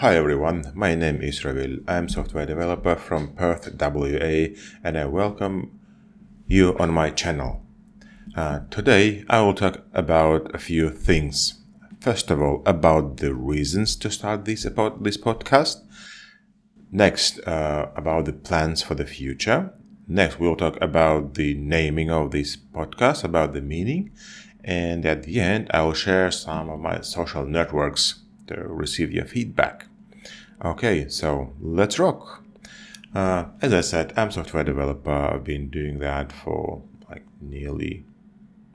Hi everyone, my name is Ravil. I'm software developer from Perth, WA, and I welcome you on my channel. Uh, today I will talk about a few things. First of all, about the reasons to start this about this podcast. Next, uh, about the plans for the future. Next, we'll talk about the naming of this podcast, about the meaning, and at the end, I will share some of my social networks to receive your feedback. Okay, so let's rock. Uh, as I said, I'm software developer. I've been doing that for like nearly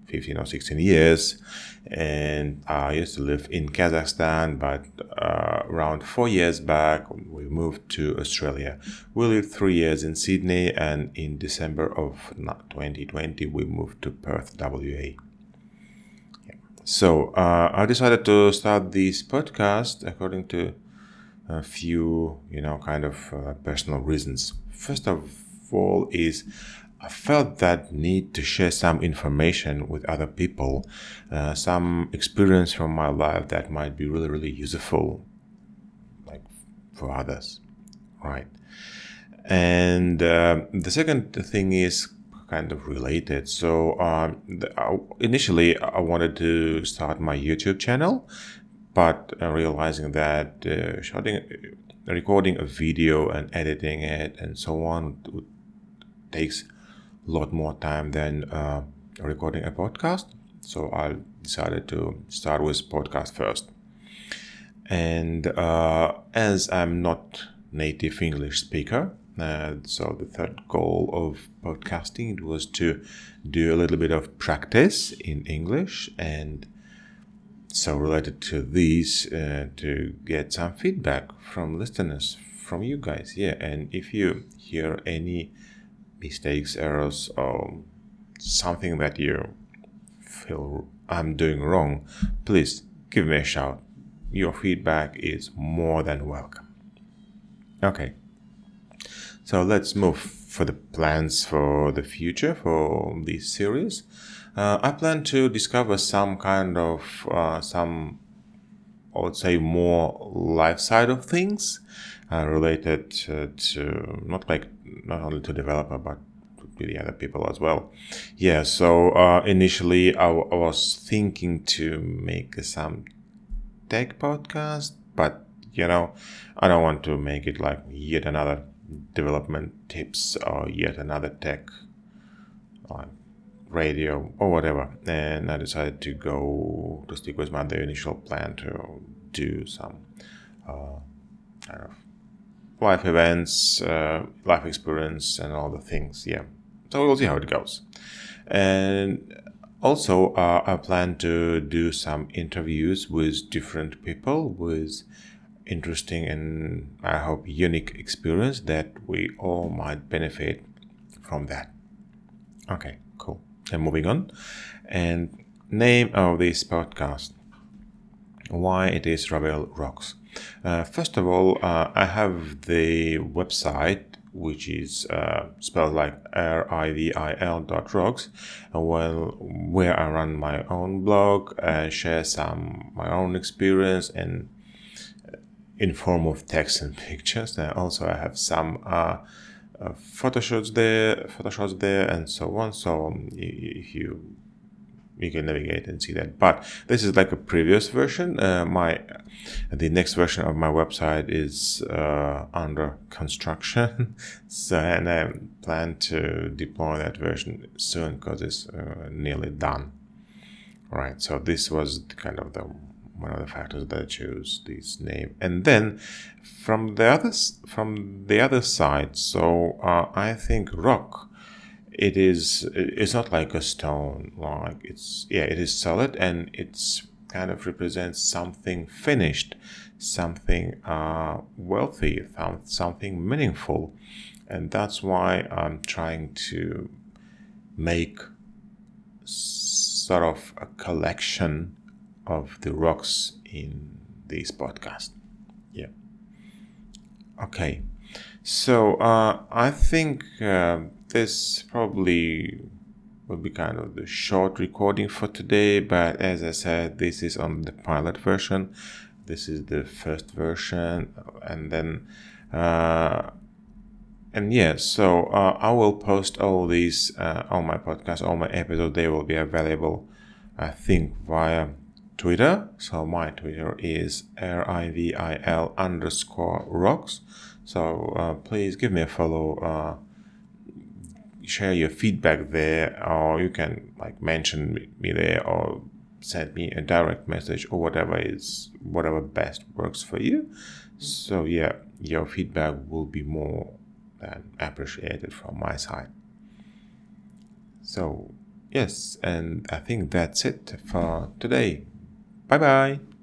15 or 16 years. And I used to live in Kazakhstan, but uh, around four years back, we moved to Australia. We lived three years in Sydney, and in December of 2020, we moved to Perth, WA. So uh, I decided to start this podcast according to a few, you know, kind of uh, personal reasons. First of all, is I felt that need to share some information with other people, uh, some experience from my life that might be really, really useful, like for others, right? And uh, the second thing is kind of related. So um, the, uh, initially, I wanted to start my YouTube channel but uh, realizing that uh, shooting, recording a video and editing it and so on takes a lot more time than uh, recording a podcast. So I decided to start with podcast first. And as I'm not native English speaker, uh, so the third goal of podcasting was to do a little bit of practice in English and so related to these uh, to get some feedback from listeners from you guys yeah. And if you hear any mistakes errors or something that you feel i'm doing wrong please give me a shout. Your feedback is more than welcome. Okay so let's move for the plans for the future for this series uh, I plan to discover some kind of uh, some, I would say, more life side of things uh, related to, not like not only to developer but to the other people as well. Yeah. So uh, initially, I was thinking to make some tech podcast, but you know, I don't want to make it like yet another development tips or yet another tech. Like, radio or whatever. And i decided to go to stick with my initial plan to do some uh, kind of life events uh, life experience and all the things. Yeah. So we'll see how it goes. And also uh, i plan to do some interviews with different people with interesting and i hope unique experience that we all might benefit from that okay cool and moving on. And name of this podcast. Why it is Ravil Rocks. Uh, first of all, uh, I have the website which is uh, spelled like R-I-V-I-L dot rocks, well, where I run my own blog, uh, share some my own experience and uh, in form of text and pictures. And also I have some uh, uh, there, photoshots there, and so on. So um, if you you can navigate and see that. But this is like a previous version. Uh, my the next version of my website is uh, under construction, so and I plan to deploy that version soon because it's uh, nearly done. Right. So this was kind of the one of the factors that I chose this name. And then from the other from the other side, so uh, I think rock. It is. It's not like a stone. Like it's yeah. It is solid and it's kind of represents something finished, something uh, wealthy, something meaningful, and that's why I'm trying to make sort of a collection of the rocks in this podcast. Yeah. Okay. So uh, I think uh, this probably will be kind of the short recording for today, but as I said, this is on the pilot version. this is the first version, and then uh, and yeah, so uh, I will post all these, uh, all my podcasts, all my episodes. They will be available, I think, via Twitter. So my Twitter is rivil underscore rocks. So uh, please give me a follow. Uh, share your feedback there, or you can like mention me there, or send me a direct message, or whatever is whatever best works for you. So yeah, your feedback will be more than appreciated from my side. So yes, and I think that's it for today. 拜拜。